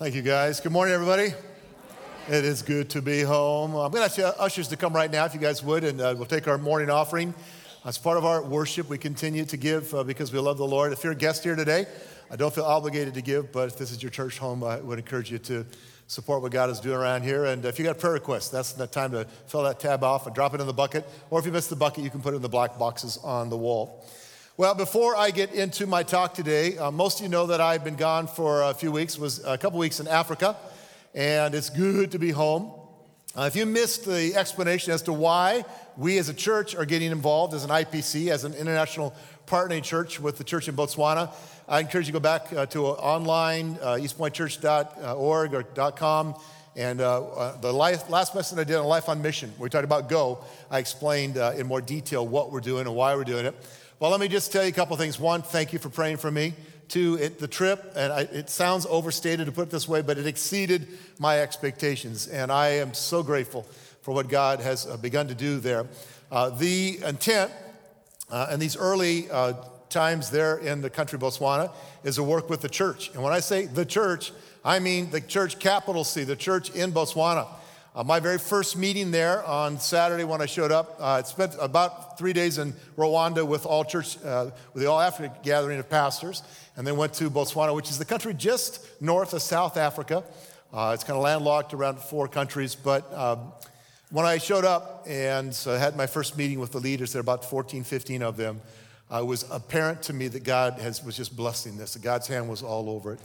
Thank you, guys. Good morning, everybody. It is good to be home. I'm going to ask you ushers to come right now, if you guys would, and uh, we'll take our morning offering. As part of our worship, we continue to give uh, because we love the Lord. If you're a guest here today, I don't feel obligated to give, but if this is your church home, I would encourage you to support what God is doing around here. And if you got prayer requests, that's the time to fill that tab off and drop it in the bucket. Or if you missed the bucket, you can put it in the black boxes on the wall. Well, before I get into my talk today, uh, most of you know that I've been gone for a few weeks, was a couple weeks in Africa, and it's good to be home. Uh, if you missed the explanation as to why we as a church are getting involved as an IPC, as an international partnering church with the church in Botswana, I encourage you to go back uh, to online, uh, eastpointchurch.org or .com, and uh, uh, the life, last message I did on Life on Mission, we talked about Go, I explained uh, in more detail what we're doing and why we're doing it. Well, let me just tell you a couple things. One, thank you for praying for me. Two, it, the trip, and I, it sounds overstated to put it this way, but it exceeded my expectations. And I am so grateful for what God has uh, begun to do there. Uh, the intent uh, in these early uh, times there in the country Botswana is to work with the church. And when I say the church, I mean the church capital C, the church in Botswana. Uh, my very first meeting there on Saturday when I showed up, uh, I spent about three days in Rwanda with all church, uh, with the All Africa gathering of pastors, and then went to Botswana, which is the country just north of South Africa. Uh, it's kind of landlocked around four countries, but um, when I showed up and so I had my first meeting with the leaders, there were about 14, 15 of them, uh, it was apparent to me that God has, was just blessing this. That God's hand was all over it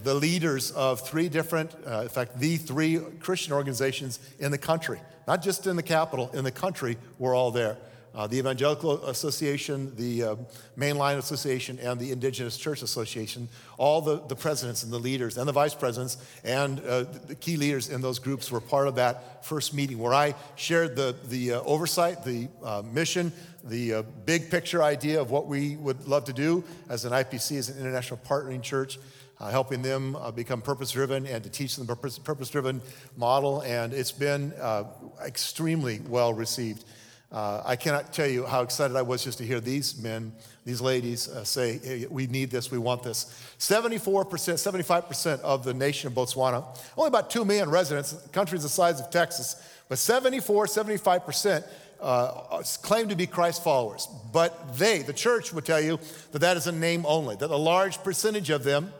the leaders of three different, uh, in fact, the three Christian organizations in the country, not just in the capital, in the country, were all there. Uh, the Evangelical Association, the uh, Mainline Association, and the Indigenous Church Association, all the, the presidents and the leaders and the vice presidents and uh, the key leaders in those groups were part of that first meeting where I shared the, the uh, oversight, the uh, mission, the uh, big picture idea of what we would love to do as an IPC, as an international partnering church uh, helping them uh, become purpose driven and to teach them the purpose driven model. And it's been uh, extremely well received. Uh, I cannot tell you how excited I was just to hear these men, these ladies uh, say, hey, We need this, we want this. 74%, 75% of the nation of Botswana, only about 2 million residents, the country's the size of Texas, but 74, 75% uh, claim to be Christ followers. But they, the church, would tell you that that is a name only, that a large percentage of them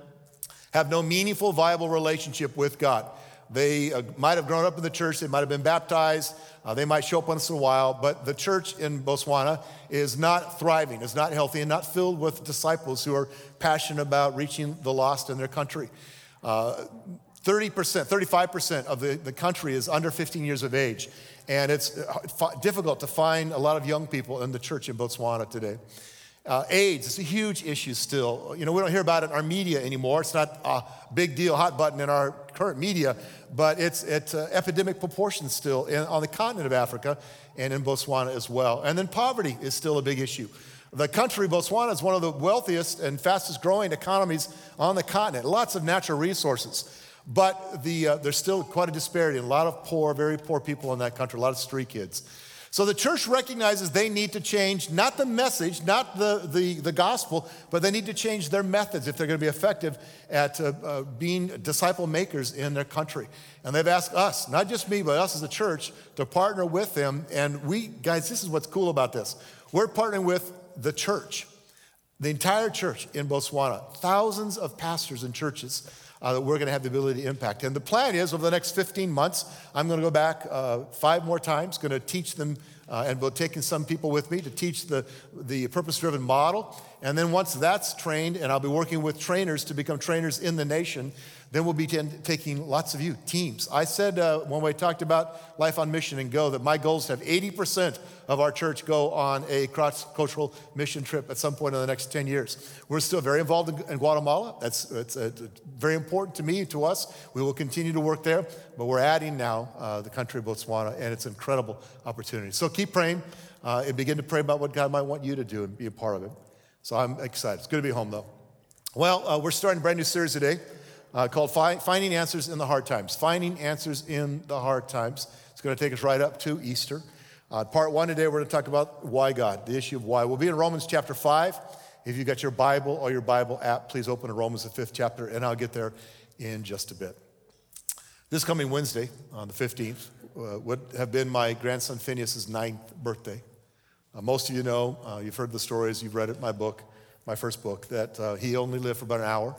have no meaningful, viable relationship with God. They uh, might have grown up in the church, they might have been baptized, uh, they might show up once in a while, but the church in Botswana is not thriving, is not healthy, and not filled with disciples who are passionate about reaching the lost in their country. Uh, 30%, 35% of the, the country is under 15 years of age, and it's uh, difficult to find a lot of young people in the church in Botswana today. Uh, AIDS is a huge issue still. You know, we don't hear about it in our media anymore. It's not a big deal, hot button in our current media, but it's at uh, epidemic proportions still in, on the continent of Africa and in Botswana as well. And then poverty is still a big issue. The country, Botswana, is one of the wealthiest and fastest growing economies on the continent. Lots of natural resources. But the, uh, there's still quite a disparity. A lot of poor, very poor people in that country, a lot of street kids. So the church recognizes they need to change not the message, not the, the, the gospel, but they need to change their methods if they're going to be effective at uh, uh, being disciple makers in their country. And they've asked us, not just me, but us as a church, to partner with them. And we, guys, this is what's cool about this. We're partnering with the church, the entire church in Botswana, thousands of pastors and churches uh, that we're going to have the ability to impact. And the plan is over the next 15 months, I'm going to go back uh, five more times, going to teach them, uh, and we're taking some people with me to teach the, the purpose driven model. And then once that's trained, and I'll be working with trainers to become trainers in the nation, then we'll be t- taking lots of you, teams. I said uh, when we talked about Life on Mission and Go that my goal is to have 80% of our church go on a cross cultural mission trip at some point in the next 10 years. We're still very involved in, in Guatemala. That's it's, uh, very important to me and to us. We will continue to work there, but we're adding now uh, the country of Botswana, and it's an incredible opportunity. So keep praying uh, and begin to pray about what God might want you to do and be a part of it. So I'm excited. It's good to be home, though. Well, uh, we're starting a brand new series today uh, called Finding Answers in the Hard Times. Finding Answers in the Hard Times. It's going to take us right up to Easter. Uh, part one today, we're going to talk about why God, the issue of why. We'll be in Romans chapter 5. If you've got your Bible or your Bible app, please open to Romans, the fifth chapter, and I'll get there in just a bit. This coming Wednesday, on the 15th, uh, would have been my grandson Phineas's ninth birthday. Uh, most of you know, uh, you've heard the stories, you've read it in my book, my first book, that uh, he only lived for about an hour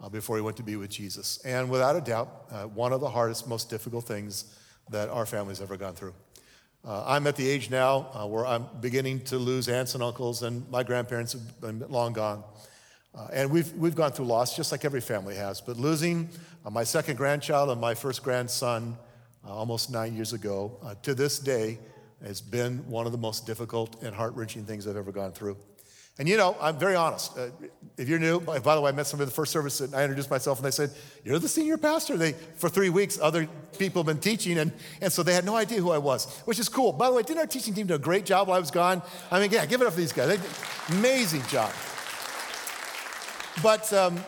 uh, before he went to be with Jesus. And without a doubt, uh, one of the hardest, most difficult things that our family's ever gone through. Uh, I'm at the age now uh, where I'm beginning to lose aunts and uncles, and my grandparents have been long gone. Uh, and we've, we've gone through loss just like every family has. But losing uh, my second grandchild and my first grandson almost nine years ago to this day has been one of the most difficult and heart wrenching things I've ever gone through. And you know, I'm very honest. Uh, if you're new, by the way, I met somebody in the first service and I introduced myself and they said, You're the senior pastor. They, for three weeks, other people have been teaching, and, and so they had no idea who I was, which is cool. By the way, didn't our teaching team do a great job while I was gone? I mean, yeah, give it up for these guys. They did amazing job. But um,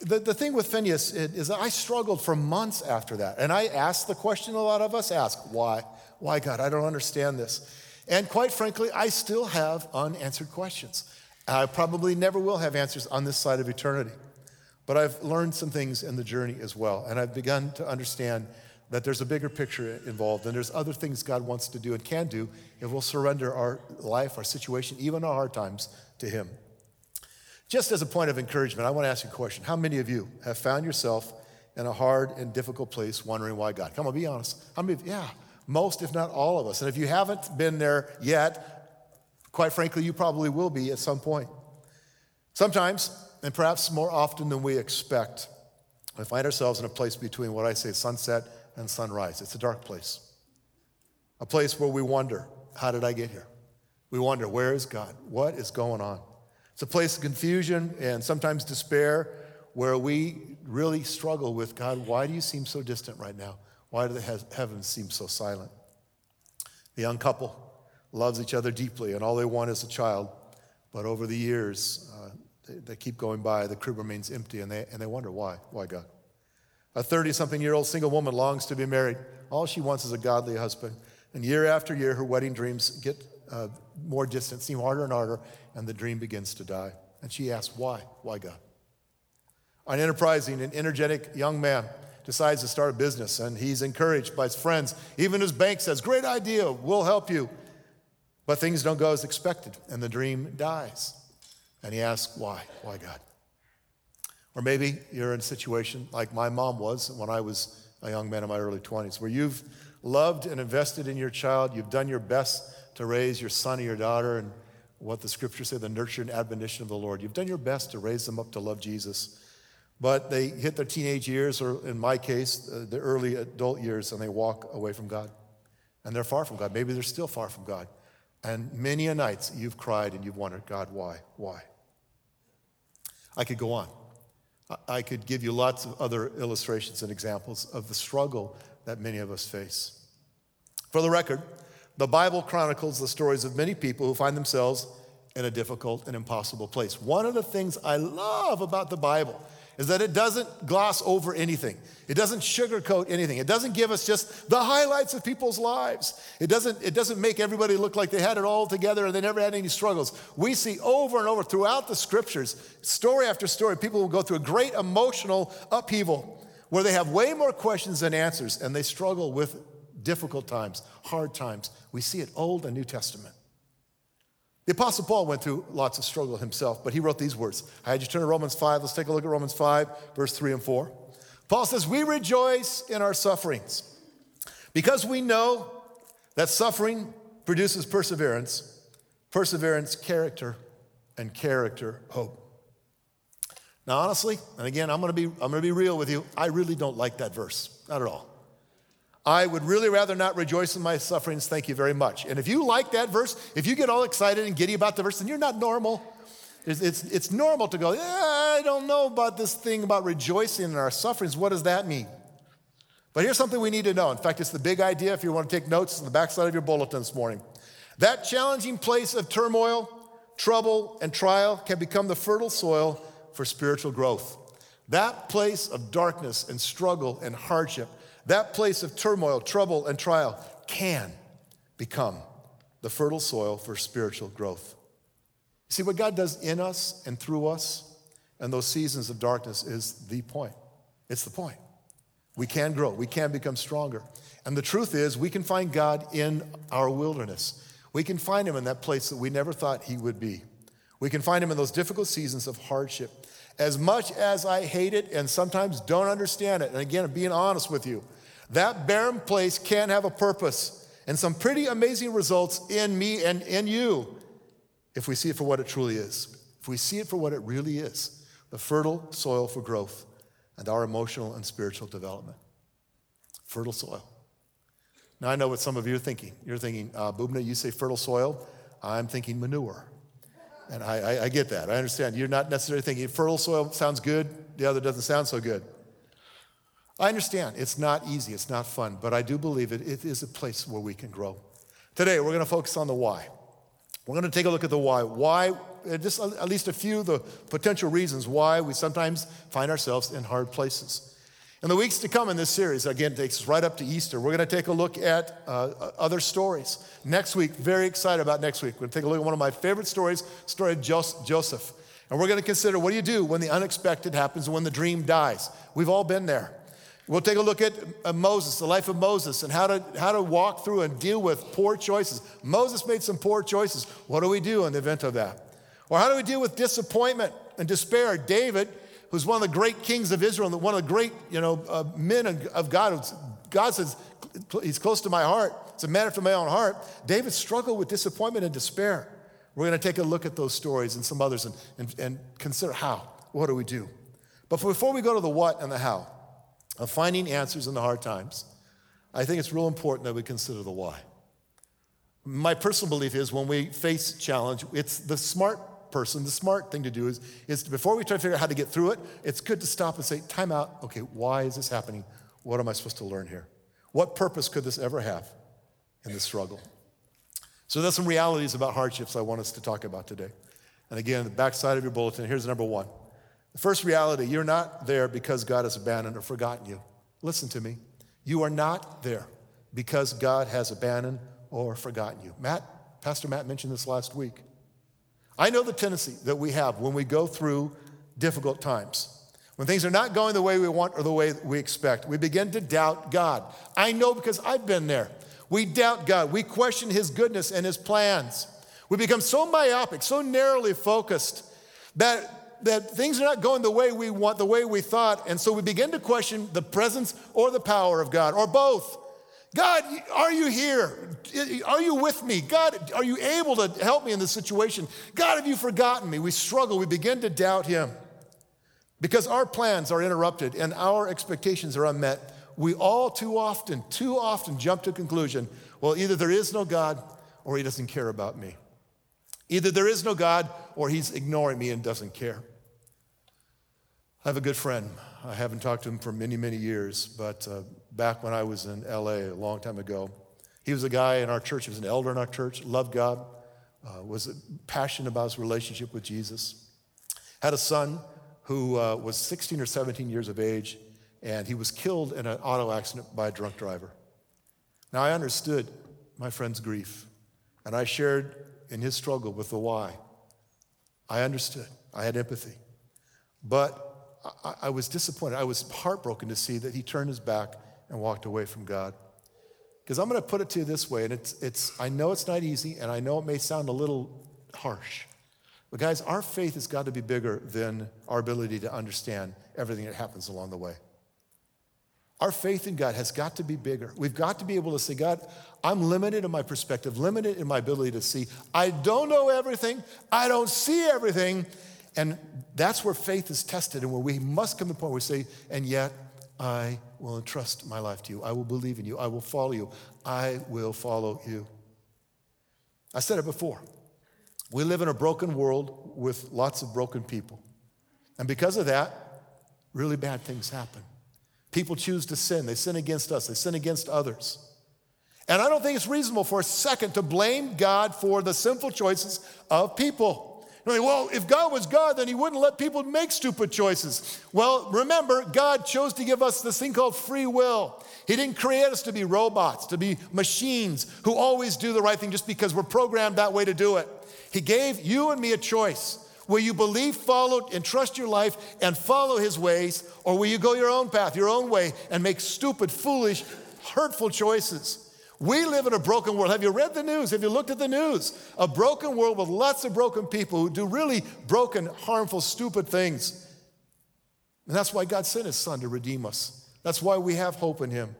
the, the thing with Phineas is I struggled for months after that. And I asked the question a lot of us ask why? Why, God? I don't understand this. And quite frankly, I still have unanswered questions. I probably never will have answers on this side of eternity. But I've learned some things in the journey as well. And I've begun to understand that there's a bigger picture involved and there's other things God wants to do and can do if we'll surrender our life, our situation, even our hard times to Him. Just as a point of encouragement, I want to ask you a question. How many of you have found yourself in a hard and difficult place wondering why God? Come on, be honest. How many of, yeah, most, if not all of us. And if you haven't been there yet, Quite frankly, you probably will be at some point. Sometimes, and perhaps more often than we expect, we find ourselves in a place between what I say sunset and sunrise. It's a dark place, a place where we wonder, how did I get here? We wonder, where is God? What is going on? It's a place of confusion and sometimes despair where we really struggle with God, why do you seem so distant right now? Why do the heavens seem so silent? The young couple loves each other deeply, and all they want is a child. But over the years, uh, they, they, keep going by, the crib remains empty, and they, and they wonder why. Why, God? A 30 something year old single woman longs to be married. All she wants is a godly husband. And year after year, her wedding dreams get uh, more distant, seem harder and harder, and the dream begins to die. And she asks, Why? Why, God? An enterprising and energetic young man decides to start a business, and he's encouraged by his friends. Even his bank says, Great idea, we'll help you. But things don't go as expected, and the dream dies. And he asks, Why? Why, God? Or maybe you're in a situation like my mom was when I was a young man in my early 20s, where you've loved and invested in your child, you've done your best to raise your son or your daughter, and what the scriptures say, the nurture and admonition of the Lord. You've done your best to raise them up to love Jesus. But they hit their teenage years, or in my case, uh, the early adult years, and they walk away from God. And they're far from God. Maybe they're still far from God. And many a nights you've cried and you've wondered, God, why? Why? I could go on. I could give you lots of other illustrations and examples of the struggle that many of us face. For the record, the Bible chronicles the stories of many people who find themselves in a difficult and impossible place. One of the things I love about the Bible is that it doesn't gloss over anything. It doesn't sugarcoat anything. It doesn't give us just the highlights of people's lives. It doesn't, it doesn't make everybody look like they had it all together and they never had any struggles. We see over and over throughout the scriptures, story after story, people will go through a great emotional upheaval where they have way more questions than answers and they struggle with difficult times, hard times. We see it Old and New Testament. The Apostle Paul went through lots of struggle himself, but he wrote these words. I had you turn to Romans 5. Let's take a look at Romans 5, verse 3 and 4. Paul says, We rejoice in our sufferings because we know that suffering produces perseverance, perseverance, character, and character, hope. Now, honestly, and again, I'm gonna be, I'm gonna be real with you, I really don't like that verse, not at all. I would really rather not rejoice in my sufferings. Thank you very much. And if you like that verse, if you get all excited and giddy about the verse, then you're not normal. It's, it's, it's normal to go, yeah, I don't know about this thing about rejoicing in our sufferings. What does that mean? But here's something we need to know. In fact, it's the big idea. If you want to take notes, on the backside of your bulletin this morning. That challenging place of turmoil, trouble, and trial can become the fertile soil for spiritual growth. That place of darkness and struggle and hardship that place of turmoil, trouble, and trial can become the fertile soil for spiritual growth. See, what God does in us and through us and those seasons of darkness is the point. It's the point. We can grow, we can become stronger. And the truth is, we can find God in our wilderness. We can find Him in that place that we never thought He would be. We can find Him in those difficult seasons of hardship. As much as I hate it and sometimes don't understand it, and again, being honest with you, that barren place can have a purpose and some pretty amazing results in me and in you if we see it for what it truly is. If we see it for what it really is the fertile soil for growth and our emotional and spiritual development. Fertile soil. Now, I know what some of you are thinking. You're thinking, uh, Bubna, you say fertile soil. I'm thinking manure. And I, I, I get that. I understand. You're not necessarily thinking fertile soil sounds good, the other doesn't sound so good. I understand. It's not easy, it's not fun, but I do believe it, it is a place where we can grow. Today, we're going to focus on the why. We're going to take a look at the why. Why, just at least a few of the potential reasons why we sometimes find ourselves in hard places. In the weeks to come in this series, again, takes us right up to Easter. We're going to take a look at uh, other stories. Next week, very excited about next week. We're going to take a look at one of my favorite stories, story of Joseph. And we're going to consider what do you do when the unexpected happens, and when the dream dies. We've all been there. We'll take a look at uh, Moses, the life of Moses, and how to, how to walk through and deal with poor choices. Moses made some poor choices. What do we do in the event of that? Or how do we deal with disappointment and despair? David who's one of the great kings of Israel and one of the great you know, uh, men of God. God says, He's close to my heart. It's a matter for my own heart. David struggled with disappointment and despair. We're going to take a look at those stories and some others and, and, and consider how. What do we do? But before we go to the what and the how of finding answers in the hard times, I think it's real important that we consider the why. My personal belief is when we face challenge, it's the smart person, the smart thing to do is, is to, before we try to figure out how to get through it, it's good to stop and say, time out. Okay, why is this happening? What am I supposed to learn here? What purpose could this ever have in the struggle? So there's some realities about hardships I want us to talk about today. And again, the backside of your bulletin, here's number one. The first reality, you're not there because God has abandoned or forgotten you. Listen to me. You are not there because God has abandoned or forgotten you. Matt, Pastor Matt mentioned this last week. I know the tendency that we have when we go through difficult times. When things are not going the way we want or the way we expect, we begin to doubt God. I know because I've been there. We doubt God. We question His goodness and His plans. We become so myopic, so narrowly focused that, that things are not going the way we want, the way we thought. And so we begin to question the presence or the power of God, or both. God, are you here? Are you with me? God, are you able to help me in this situation? God, have you forgotten me? We struggle, we begin to doubt Him. Because our plans are interrupted and our expectations are unmet, we all too often, too often jump to conclusion well, either there is no God or He doesn't care about me. Either there is no God or He's ignoring me and doesn't care. I have a good friend. I haven't talked to him for many, many years, but uh, back when I was in LA a long time ago, he was a guy in our church, he was an elder in our church, loved God, uh, was passionate about his relationship with Jesus. Had a son who uh, was 16 or 17 years of age, and he was killed in an auto accident by a drunk driver. Now, I understood my friend's grief, and I shared in his struggle with the why. I understood, I had empathy. But I, I was disappointed. I was heartbroken to see that he turned his back and walked away from God. Because I'm going to put it to you this way, and it's, it's, I know it's not easy, and I know it may sound a little harsh. But guys, our faith has got to be bigger than our ability to understand everything that happens along the way. Our faith in God has got to be bigger. We've got to be able to say, God, I'm limited in my perspective, limited in my ability to see. I don't know everything, I don't see everything, and that's where faith is tested and where we must come to the point where we say, and yet I will entrust my life to you. I will believe in you. I will follow you. I will follow you. I said it before. We live in a broken world with lots of broken people. And because of that, really bad things happen. People choose to sin. They sin against us, they sin against others. And I don't think it's reasonable for a second to blame God for the sinful choices of people. Well, if God was God, then He wouldn't let people make stupid choices. Well, remember, God chose to give us this thing called free will. He didn't create us to be robots, to be machines who always do the right thing just because we're programmed that way to do it. He gave you and me a choice. Will you believe, follow, and trust your life and follow his ways? Or will you go your own path, your own way, and make stupid, foolish, hurtful choices? We live in a broken world. Have you read the news? Have you looked at the news? A broken world with lots of broken people who do really broken, harmful, stupid things. And that's why God sent his son to redeem us. That's why we have hope in him.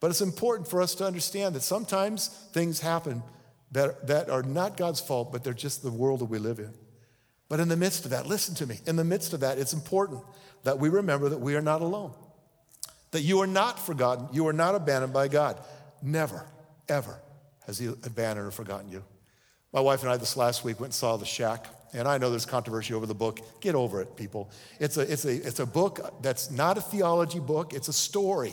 But it's important for us to understand that sometimes things happen that, that are not God's fault, but they're just the world that we live in. But in the midst of that, listen to me, in the midst of that, it's important that we remember that we are not alone, that you are not forgotten, you are not abandoned by God. Never, ever has He abandoned or forgotten you. My wife and I this last week went and saw The Shack. And I know there's controversy over the book. Get over it, people. It's a, it's, a, it's a book that's not a theology book, it's a story.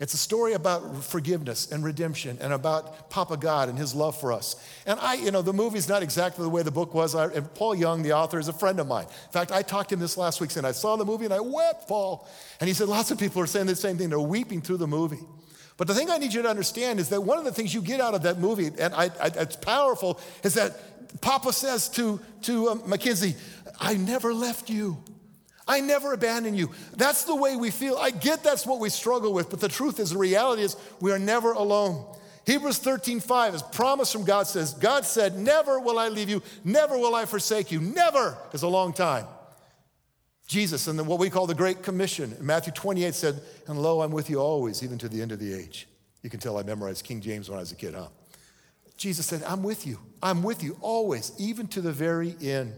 It's a story about forgiveness and redemption and about Papa God and his love for us. And I, you know, the movie's not exactly the way the book was. I, Paul Young, the author, is a friend of mine. In fact, I talked to him this last week and I saw the movie and I wept, Paul. And he said, lots of people are saying the same thing. They're weeping through the movie. But the thing I need you to understand is that one of the things you get out of that movie, and I, I, it's powerful, is that Papa says to, to uh, Mackenzie, I never left you. I never abandoned you. That's the way we feel. I get that's what we struggle with, but the truth is, the reality is, we are never alone. Hebrews 13, 5 is promise from God says, God said, Never will I leave you, never will I forsake you. Never is a long time. Jesus, and what we call the Great Commission, Matthew 28 said, And lo, I'm with you always, even to the end of the age. You can tell I memorized King James when I was a kid, huh? Jesus said, I'm with you. I'm with you always, even to the very end.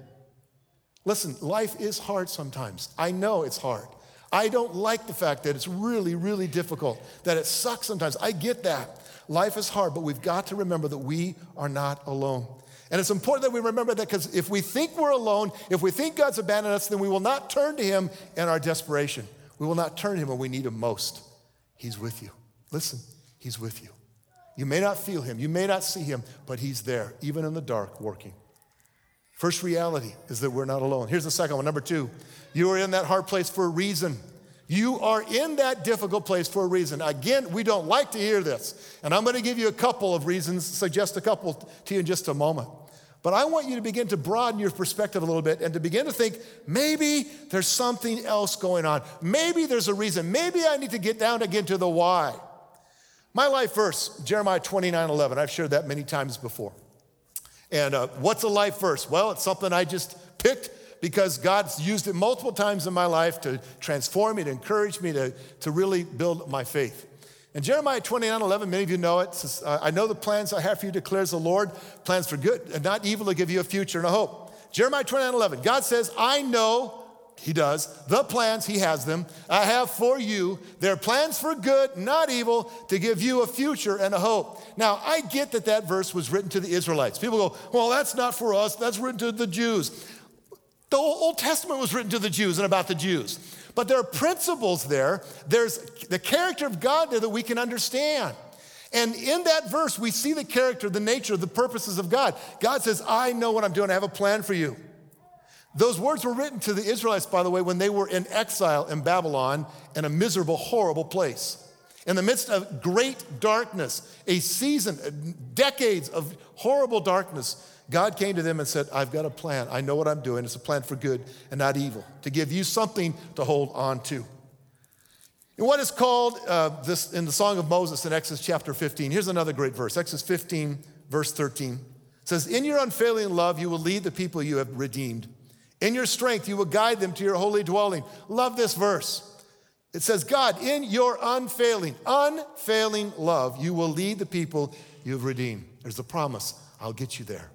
Listen, life is hard sometimes. I know it's hard. I don't like the fact that it's really, really difficult, that it sucks sometimes. I get that. Life is hard, but we've got to remember that we are not alone. And it's important that we remember that because if we think we're alone, if we think God's abandoned us, then we will not turn to Him in our desperation. We will not turn to Him when we need Him most. He's with you. Listen, He's with you. You may not feel Him, you may not see Him, but He's there, even in the dark, working. First reality is that we're not alone. Here's the second one. Number two, you are in that hard place for a reason. You are in that difficult place for a reason. Again, we don't like to hear this. And I'm going to give you a couple of reasons, suggest a couple to you in just a moment. But I want you to begin to broaden your perspective a little bit and to begin to think maybe there's something else going on. Maybe there's a reason. Maybe I need to get down again to the why. My life verse, Jeremiah 29 11. I've shared that many times before. And uh, what's a life verse? Well, it's something I just picked because God's used it multiple times in my life to transform me, to encourage me, to, to really build my faith. And Jeremiah 29 11, many of you know it. Says, I know the plans I have for you, declares the Lord, plans for good and not evil to give you a future and a hope. Jeremiah 29 11, God says, I know he does. The plans, He has them. I have for you. They're plans for good, not evil, to give you a future and a hope. Now, I get that that verse was written to the Israelites. People go, well, that's not for us. That's written to the Jews. The Old Testament was written to the Jews and about the Jews. But there are principles there. There's the character of God there that we can understand. And in that verse, we see the character, the nature, the purposes of God. God says, I know what I'm doing. I have a plan for you. Those words were written to the Israelites, by the way, when they were in exile in Babylon in a miserable, horrible place. In the midst of great darkness, a season, uh, decades of horrible darkness, God came to them and said, I've got a plan. I know what I'm doing. It's a plan for good and not evil, to give you something to hold on to. And what is called uh, this in the Song of Moses in Exodus chapter 15, here's another great verse Exodus 15, verse 13. Says, In your unfailing love, you will lead the people you have redeemed. In your strength, you will guide them to your holy dwelling. Love this verse. It says, God, in your unfailing, unfailing love, you will lead the people you have redeemed. There's a promise. I'll get you there.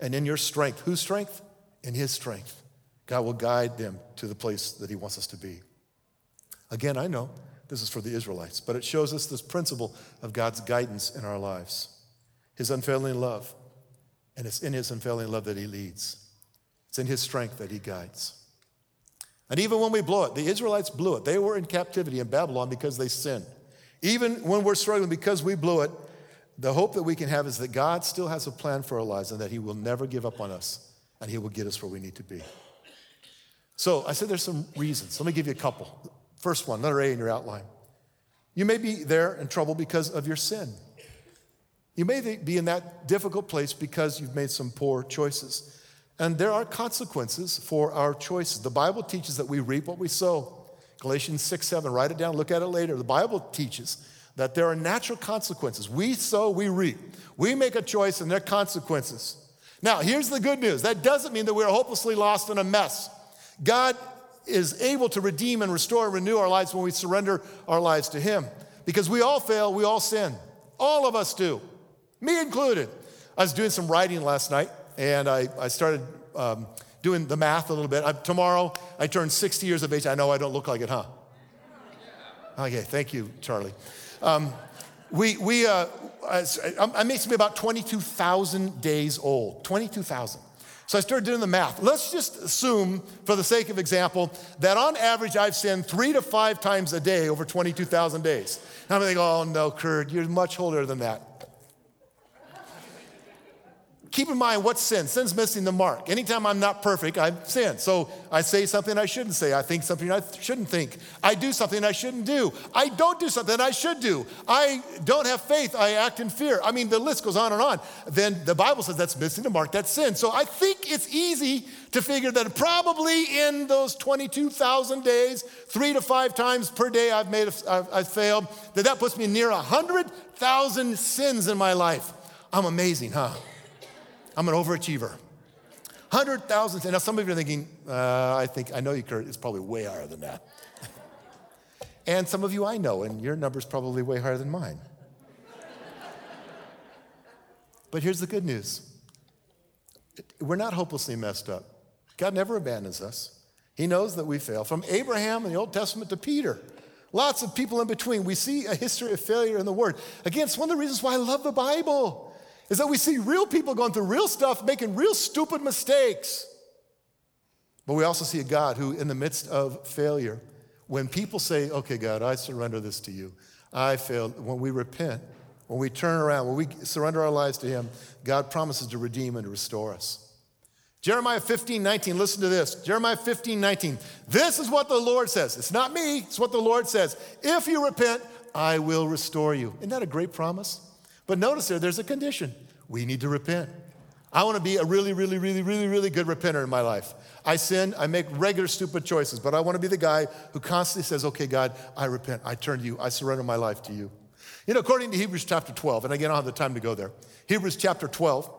And in your strength, whose strength? In his strength, God will guide them to the place that he wants us to be. Again, I know this is for the Israelites, but it shows us this principle of God's guidance in our lives. His unfailing love. And it's in his unfailing love that he leads. It's in his strength that he guides. And even when we blow it, the Israelites blew it. They were in captivity in Babylon because they sinned. Even when we're struggling because we blew it, the hope that we can have is that God still has a plan for our lives and that he will never give up on us and he will get us where we need to be. So I said there's some reasons. Let me give you a couple. First one, letter A in your outline. You may be there in trouble because of your sin. You may be in that difficult place because you've made some poor choices. And there are consequences for our choices. The Bible teaches that we reap what we sow. Galatians 6, 7, write it down, look at it later. The Bible teaches that there are natural consequences. We sow, we reap. We make a choice, and there are consequences. Now, here's the good news that doesn't mean that we're hopelessly lost in a mess. God is able to redeem and restore and renew our lives when we surrender our lives to Him. Because we all fail, we all sin. All of us do, me included. I was doing some writing last night, and I, I started um, doing the math a little bit. I, tomorrow, I turn 60 years of age. I know I don't look like it, huh? Okay, thank you, Charlie. Um, we, we, uh, I makes me about 22,000 days old. 22,000. So I started doing the math. Let's just assume, for the sake of example, that on average I've sinned three to five times a day over 22,000 days. And I'm thinking, oh no, Kurt, you're much older than that keep in mind what's sin? Sin's missing the mark. Anytime I'm not perfect, I sin. So I say something I shouldn't say. I think something I shouldn't think. I do something I shouldn't do. I don't do something I should do. I don't have faith. I act in fear. I mean, the list goes on and on. Then the Bible says that's missing the mark. That's sin. So I think it's easy to figure that probably in those 22,000 days, three to five times per day I've made, I've, I've failed, that that puts me near 100,000 sins in my life. I'm amazing, huh? I'm an overachiever. 100,000. And now some of you are thinking, uh, I think, I know you, Kurt, it's probably way higher than that. and some of you I know, and your number's probably way higher than mine. but here's the good news we're not hopelessly messed up. God never abandons us. He knows that we fail. From Abraham in the Old Testament to Peter, lots of people in between. We see a history of failure in the Word. Again, it's one of the reasons why I love the Bible is that we see real people going through real stuff, making real stupid mistakes. But we also see a God who, in the midst of failure, when people say, Okay, God, I surrender this to you, I failed, when we repent, when we turn around, when we surrender our lives to Him, God promises to redeem and to restore us. Jeremiah 15, 19, listen to this. Jeremiah 15, 19. This is what the Lord says. It's not me, it's what the Lord says. If you repent, I will restore you. Isn't that a great promise? But notice there, there's a condition. We need to repent. I want to be a really, really, really, really, really good repenter in my life. I sin, I make regular stupid choices, but I want to be the guy who constantly says, okay, God, I repent, I turn to you, I surrender my life to you. You know, according to Hebrews chapter 12, and again, I don't have the time to go there, Hebrews chapter 12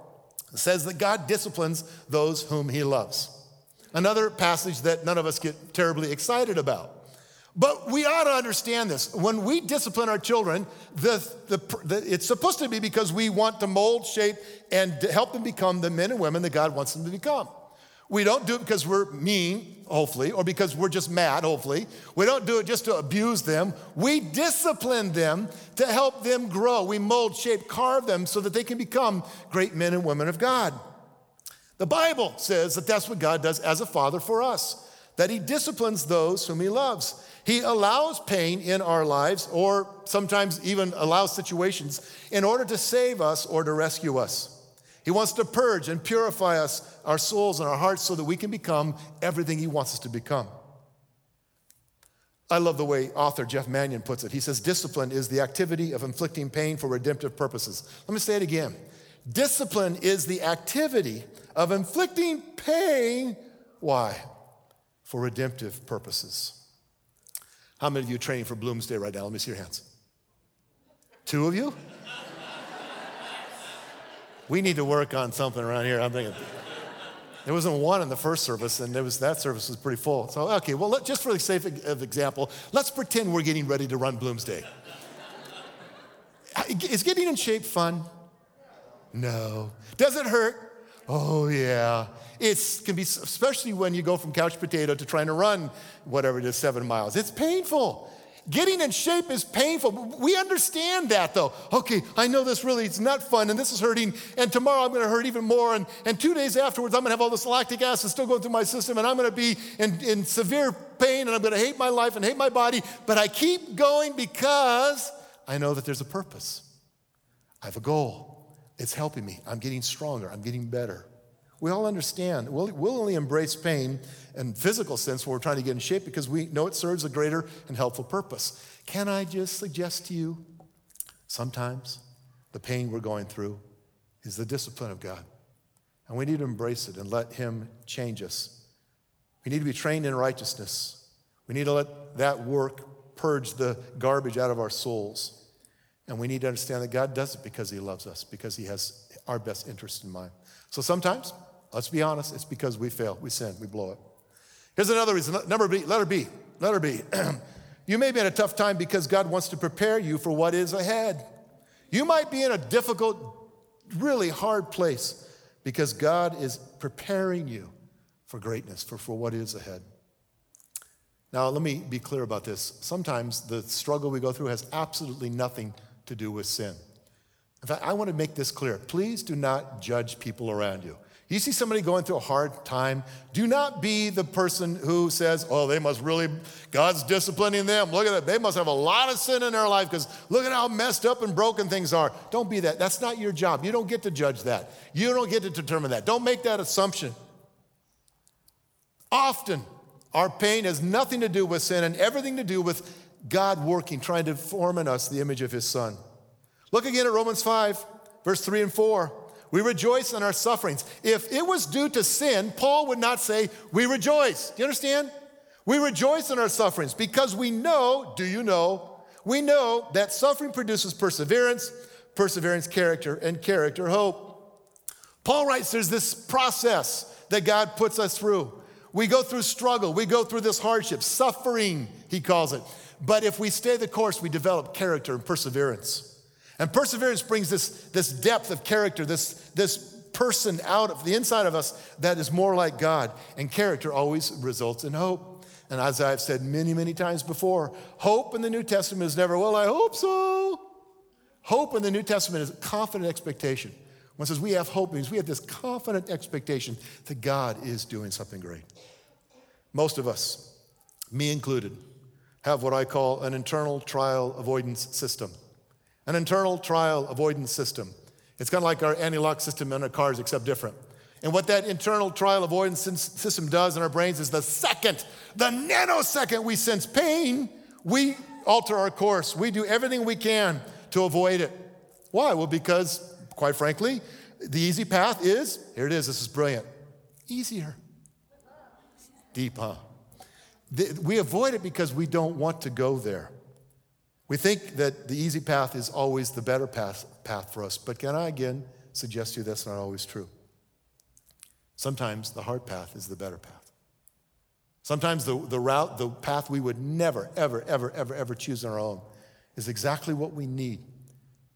says that God disciplines those whom he loves. Another passage that none of us get terribly excited about. But we ought to understand this. When we discipline our children, the, the, the, it's supposed to be because we want to mold, shape, and help them become the men and women that God wants them to become. We don't do it because we're mean, hopefully, or because we're just mad, hopefully. We don't do it just to abuse them. We discipline them to help them grow. We mold, shape, carve them so that they can become great men and women of God. The Bible says that that's what God does as a father for us, that He disciplines those whom He loves. He allows pain in our lives, or sometimes even allows situations in order to save us or to rescue us. He wants to purge and purify us, our souls and our hearts, so that we can become everything He wants us to become. I love the way author Jeff Manion puts it. He says, Discipline is the activity of inflicting pain for redemptive purposes. Let me say it again. Discipline is the activity of inflicting pain. Why? For redemptive purposes. How many of you are training for Bloomsday right now? Let me see your hands. Two of you? we need to work on something around here. I'm thinking. There wasn't one in the first service, and was, that service was pretty full. So, okay, well, let, just for the sake of example, let's pretend we're getting ready to run Bloomsday. Is getting in shape fun? No. Does it hurt? Oh, yeah. It can be, especially when you go from couch potato to trying to run whatever it is, seven miles. It's painful. Getting in shape is painful. We understand that though. Okay, I know this really, it's not fun and this is hurting, and tomorrow I'm gonna hurt even more, and, and two days afterwards I'm gonna have all this lactic acid still going through my system, and I'm gonna be in, in severe pain, and I'm gonna hate my life and hate my body, but I keep going because I know that there's a purpose. I have a goal. It's helping me. I'm getting stronger. I'm getting better. We all understand. We'll, only embrace pain in physical sense when we're trying to get in shape because we know it serves a greater and helpful purpose. Can I just suggest to you sometimes the pain we're going through is the discipline of God. And we need to embrace it and let Him change us. We need to be trained in righteousness. We need to let that work purge the garbage out of our souls. And we need to understand that God does it because He loves us, because He has our best interest in mind. So sometimes, let's be honest, it's because we fail, we sin, we blow it. Here's another reason. Number B, letter B, letter B. you may be in a tough time because God wants to prepare you for what is ahead. You might be in a difficult, really hard place because God is preparing you for greatness, for, for what is ahead. Now, let me be clear about this. Sometimes the struggle we go through has absolutely nothing to do with sin. In fact, I want to make this clear. Please do not judge people around you. You see somebody going through a hard time, do not be the person who says, Oh, they must really, God's disciplining them. Look at that. They must have a lot of sin in their life because look at how messed up and broken things are. Don't be that. That's not your job. You don't get to judge that. You don't get to determine that. Don't make that assumption. Often, our pain has nothing to do with sin and everything to do with God working, trying to form in us the image of His Son. Look again at Romans 5, verse 3 and 4. We rejoice in our sufferings. If it was due to sin, Paul would not say, We rejoice. Do you understand? We rejoice in our sufferings because we know, do you know, we know that suffering produces perseverance, perseverance, character, and character, hope. Paul writes there's this process that God puts us through. We go through struggle, we go through this hardship, suffering, he calls it. But if we stay the course, we develop character and perseverance. And perseverance brings this, this depth of character, this, this person out of the inside of us that is more like God. And character always results in hope. And as I've said many, many times before, hope in the New Testament is never, well, I hope so. Hope in the New Testament is confident expectation. When it says we have hope, means we have this confident expectation that God is doing something great. Most of us, me included, have what I call an internal trial avoidance system an internal trial avoidance system. It's kind of like our anti lock system in our cars, except different. And what that internal trial avoidance system does in our brains is the second, the nanosecond we sense pain, we alter our course. We do everything we can to avoid it. Why? Well, because, quite frankly, the easy path is here it is, this is brilliant. Easier. Deep, huh? We avoid it because we don't want to go there. We think that the easy path is always the better path, path for us, but can I again suggest to you that's not always true? Sometimes the hard path is the better path. Sometimes the, the route, the path we would never, ever, ever, ever, ever choose on our own is exactly what we need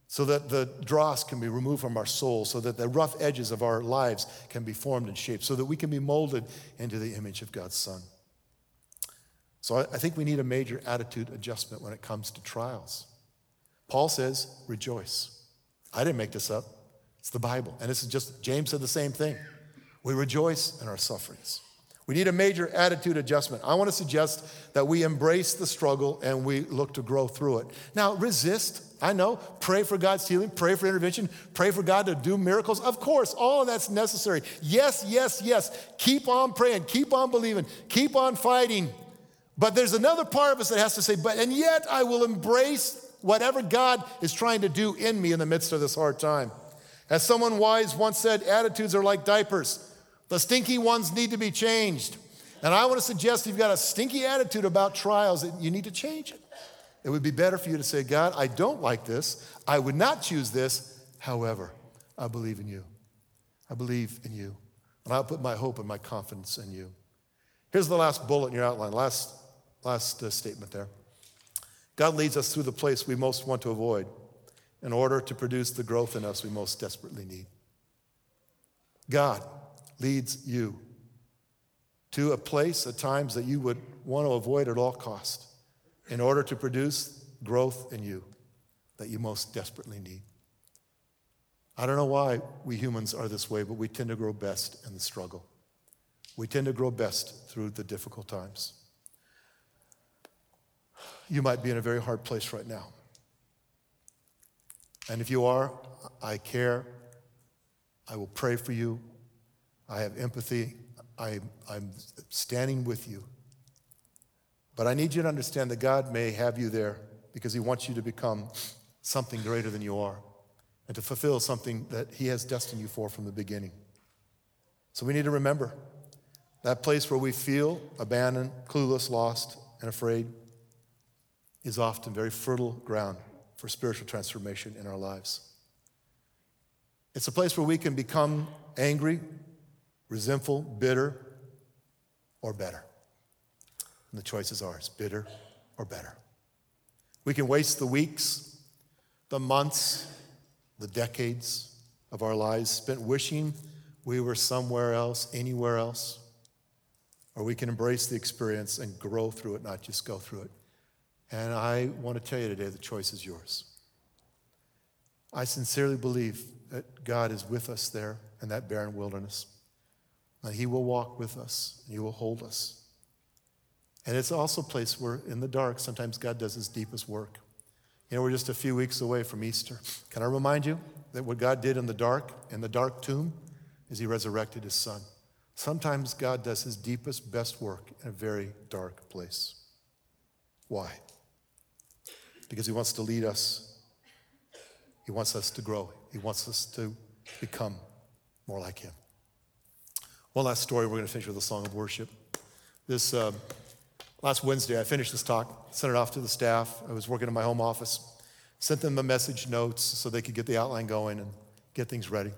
so that the dross can be removed from our soul, so that the rough edges of our lives can be formed and shaped, so that we can be molded into the image of God's Son. So I think we need a major attitude adjustment when it comes to trials. Paul says, rejoice. I didn't make this up. It's the Bible. And this is just, James said the same thing. We rejoice in our sufferings. We need a major attitude adjustment. I want to suggest that we embrace the struggle and we look to grow through it. Now, resist. I know. Pray for God's healing. Pray for intervention. Pray for God to do miracles. Of course, all of that's necessary. Yes, yes, yes. Keep on praying. Keep on believing. Keep on fighting. But there's another part of us that has to say, but and yet I will embrace whatever God is trying to do in me in the midst of this hard time. As someone wise once said, attitudes are like diapers. The stinky ones need to be changed. And I want to suggest if you've got a stinky attitude about trials, you need to change it. It would be better for you to say, God, I don't like this. I would not choose this. However, I believe in you. I believe in you. And I'll put my hope and my confidence in you. Here's the last bullet in your outline, last Last uh, statement there. God leads us through the place we most want to avoid in order to produce the growth in us we most desperately need. God leads you to a place at times that you would want to avoid at all cost in order to produce growth in you that you most desperately need. I don't know why we humans are this way, but we tend to grow best in the struggle. We tend to grow best through the difficult times. You might be in a very hard place right now. And if you are, I care. I will pray for you. I have empathy. I, am standing with you. But I need you to understand that God may have you there because He wants you to become something greater than you are and to fulfill something that He has destined you for from the beginning. So we need to remember that place where we feel abandoned, clueless, lost, and afraid is often very fertile ground for spiritual transformation in our lives. It's a place where we can become angry, resentful, bitter, or better. And the choice is ours bitter or better. We can waste the weeks, the months, the decades of our lives spent wishing we were somewhere else, anywhere else. Or we can embrace the experience and grow through it, not just go through it. And I want to tell you today the choice is yours. I sincerely believe that God is with us there in that barren wilderness. And He will walk with us, and He will hold us. And it's also a place where, in the dark, sometimes God does His deepest work. You know, we're just a few weeks away from Easter. Can I remind you that what God did in the dark, in the dark tomb, is He resurrected His Son. Sometimes God does His deepest, best work in a very dark place. Why? Because He wants to lead us, He wants us to grow, He wants us to become more like Him. One last story, we're going to finish with a song of worship. This. Uh, Last Wednesday, I finished this talk, sent it off to the staff. I was working in my home office, sent them the message notes so they could get the outline going and get things ready.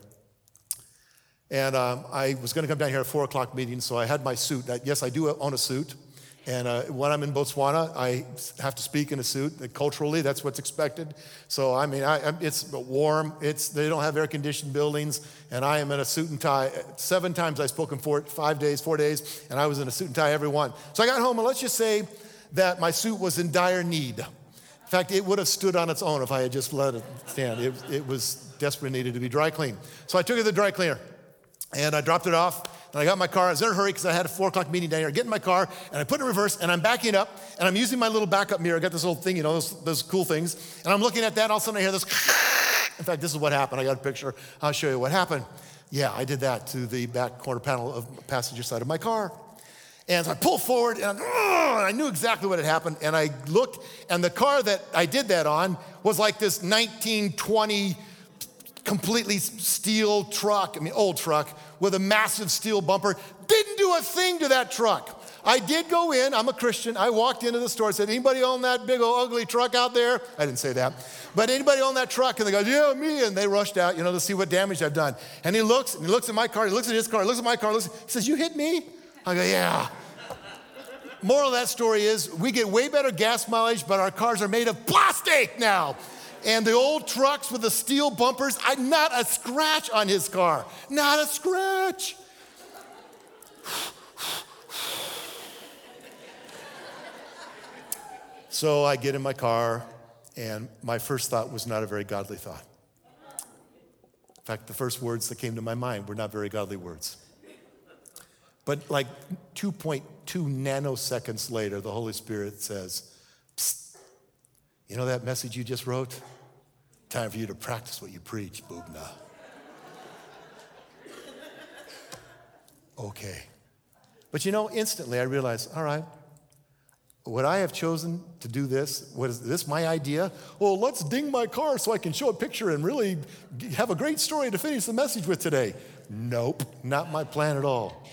And um, I was going to come down here at four o'clock meeting, so I had my suit. yes, I do own a suit. And uh, when I'm in Botswana, I have to speak in a suit. Culturally, that's what's expected. So, I mean, I, it's warm. It's, they don't have air conditioned buildings. And I am in a suit and tie. Seven times I spoke in four, five days, four days, and I was in a suit and tie every one. So I got home, and let's just say that my suit was in dire need. In fact, it would have stood on its own if I had just let it stand. It, it was desperately needed to be dry cleaned. So I took it to the dry cleaner, and I dropped it off. And I got my car. I was in a hurry because I had a four o'clock meeting down here. I get in my car and I put it in reverse and I'm backing up and I'm using my little backup mirror. I got this little thing, you know, those, those cool things. And I'm looking at that. All of a sudden I hear this. In fact, this is what happened. I got a picture. I'll show you what happened. Yeah, I did that to the back corner panel of passenger side of my car. And so I pull forward and, and I knew exactly what had happened. And I looked, and the car that I did that on was like this 1920 completely steel truck, I mean, old truck, with a massive steel bumper. Didn't do a thing to that truck. I did go in, I'm a Christian. I walked into the store and said, Anybody own that big old ugly truck out there? I didn't say that. But anybody own that truck? And they go, Yeah, me. And they rushed out, you know, to see what damage I've done. And he looks, and he looks at my car, he looks at his car, he looks at my car, looks, he says, You hit me? I go, Yeah. Moral of that story is we get way better gas mileage, but our cars are made of plastic now and the old trucks with the steel bumpers, I, not a scratch on his car. Not a scratch. so I get in my car, and my first thought was not a very godly thought. In fact, the first words that came to my mind were not very godly words. But like 2.2 nanoseconds later, the Holy Spirit says, You know that message you just wrote? Time for you to practice what you preach, Bubna. okay. But you know, instantly I realized, all right, would I have chosen to do this? Was this my idea? Well, let's ding my car so I can show a picture and really have a great story to finish the message with today. Nope, not my plan at all.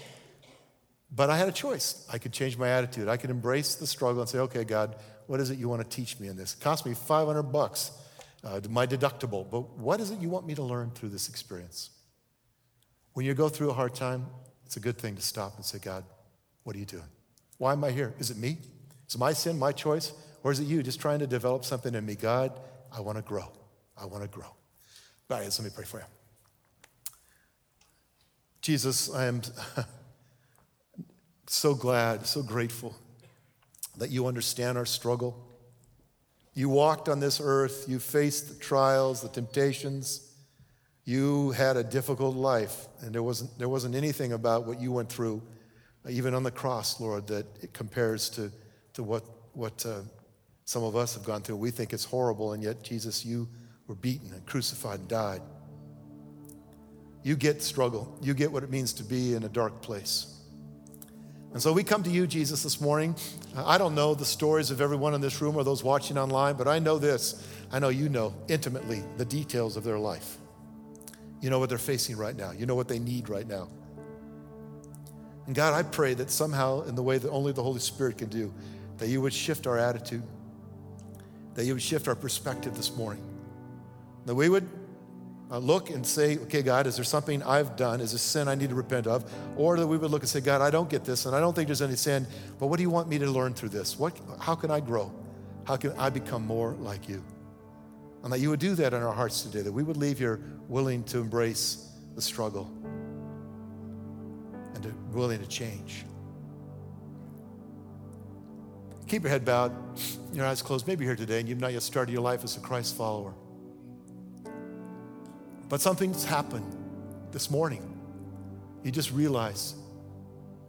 But I had a choice. I could change my attitude. I could embrace the struggle and say, okay, God, what is it you want to teach me in this? It cost me 500 bucks uh, my deductible. But what is it you want me to learn through this experience? When you go through a hard time, it's a good thing to stop and say, God, what are you doing? Why am I here? Is it me? Is it my sin, my choice? Or is it you just trying to develop something in me? God, I want to grow. I want to grow. All right, let me pray for you. Jesus, I am so glad, so grateful that you understand our struggle. You walked on this earth, you faced the trials, the temptations. You had a difficult life, and there wasn't, there wasn't anything about what you went through, even on the cross, Lord, that it compares to, to what, what uh, some of us have gone through. We think it's horrible, and yet, Jesus, you were beaten and crucified and died. You get struggle, you get what it means to be in a dark place. And so we come to you, Jesus, this morning. I don't know the stories of everyone in this room or those watching online, but I know this. I know you know intimately the details of their life. You know what they're facing right now, you know what they need right now. And God, I pray that somehow, in the way that only the Holy Spirit can do, that you would shift our attitude, that you would shift our perspective this morning, that we would uh, look and say, okay, God, is there something I've done? Is a sin I need to repent of? Or that we would look and say, God, I don't get this, and I don't think there's any sin, but what do you want me to learn through this? What, how can I grow? How can I become more like you? And that you would do that in our hearts today, that we would leave here willing to embrace the struggle and to, willing to change. Keep your head bowed, your eyes closed. Maybe you're here today and you've not yet started your life as a Christ follower. But something's happened this morning. You just realize,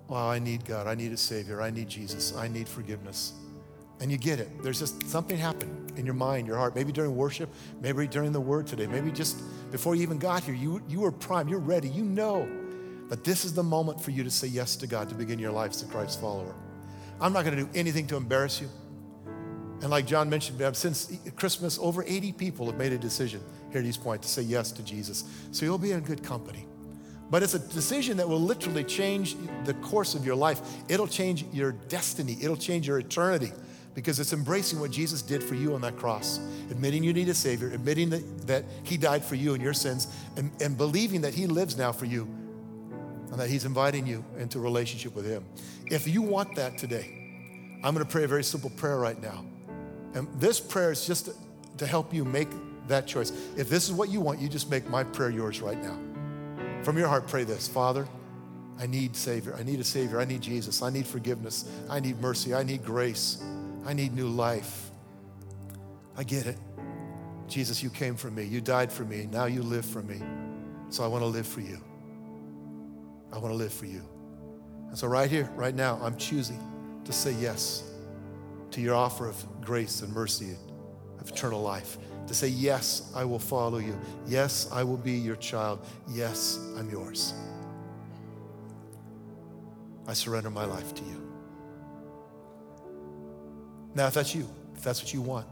wow, I need God. I need a Savior. I need Jesus. I need forgiveness. And you get it. There's just something happened in your mind, your heart. Maybe during worship, maybe during the word today, maybe just before you even got here, you, you were primed, you're ready, you know that this is the moment for you to say yes to God, to begin your life as a Christ follower. I'm not going to do anything to embarrass you. And like John mentioned, since Christmas, over 80 people have made a decision East Point to say yes to Jesus. So you'll be in good company. But it's a decision that will literally change the course of your life. It'll change your destiny, it'll change your eternity because it's embracing what Jesus did for you on that cross, admitting you need a Savior, admitting that, that He died for you and your sins, and, and believing that He lives now for you and that He's inviting you into relationship with Him. If you want that today, I'm going to pray a very simple prayer right now. And this prayer is just to, to help you make that choice. If this is what you want, you just make my prayer yours right now. From your heart, pray this Father, I need Savior. I need a Savior. I need Jesus. I need forgiveness. I need mercy. I need grace. I need new life. I get it. Jesus, you came for me. You died for me. Now you live for me. So I want to live for you. I want to live for you. And so, right here, right now, I'm choosing to say yes to your offer of grace and mercy of eternal life. To say, Yes, I will follow you. Yes, I will be your child. Yes, I'm yours. I surrender my life to you. Now, if that's you, if that's what you want,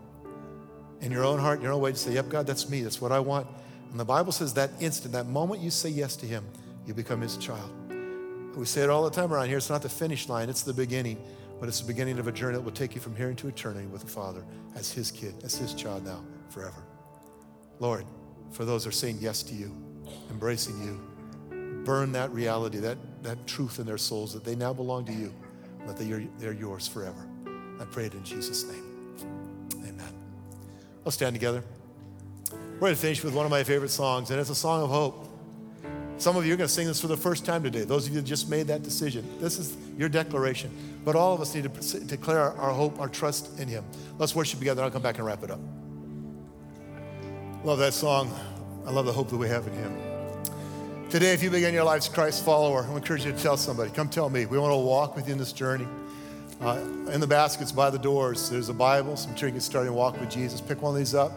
in your own heart, your own way to say, Yep, God, that's me. That's what I want. And the Bible says that instant, that moment you say yes to Him, you become His child. We say it all the time around here. It's not the finish line, it's the beginning. But it's the beginning of a journey that will take you from here into eternity with the Father as His kid, as His child now, forever. Lord, for those who are saying yes to you, embracing you, burn that reality, that, that truth in their souls that they now belong to you, that they are, they're yours forever. I pray it in Jesus' name. Amen. Let's stand together. We're going to finish with one of my favorite songs, and it's a song of hope. Some of you are going to sing this for the first time today. Those of you that just made that decision, this is your declaration. But all of us need to declare our, our hope, our trust in Him. Let's worship together. I'll come back and wrap it up. Love that song. I love the hope that we have in Him. Today, if you begin your life as Christ follower, I encourage you to tell somebody. Come tell me. We want to walk with you in this journey. Uh, in the baskets by the doors, there's a Bible, some trinkets starting to walk with Jesus. Pick one of these up.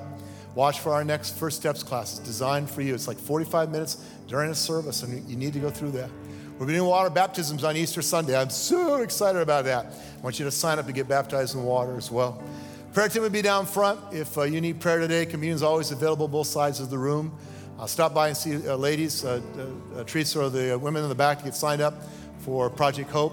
Watch for our next First Steps class. It's designed for you. It's like 45 minutes during a service, and you need to go through that. We're doing water baptisms on Easter Sunday. I'm so excited about that. I want you to sign up to get baptized in water as well. Prayer team will be down front. If uh, you need prayer today, communion is always available both sides of the room. Uh, stop by and see uh, ladies, uh, uh, uh, Teresa or the women in the back to get signed up for Project Hope.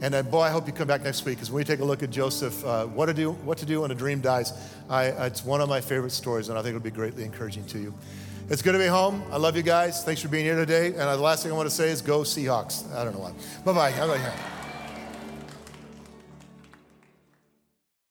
And uh, boy, I hope you come back next week because when we take a look at Joseph, uh, what to do, what to do when a dream dies, I, it's one of my favorite stories, and I think it'll be greatly encouraging to you. It's good to be home. I love you guys. Thanks for being here today. And the last thing I want to say is go Seahawks. I don't know why. Bye bye.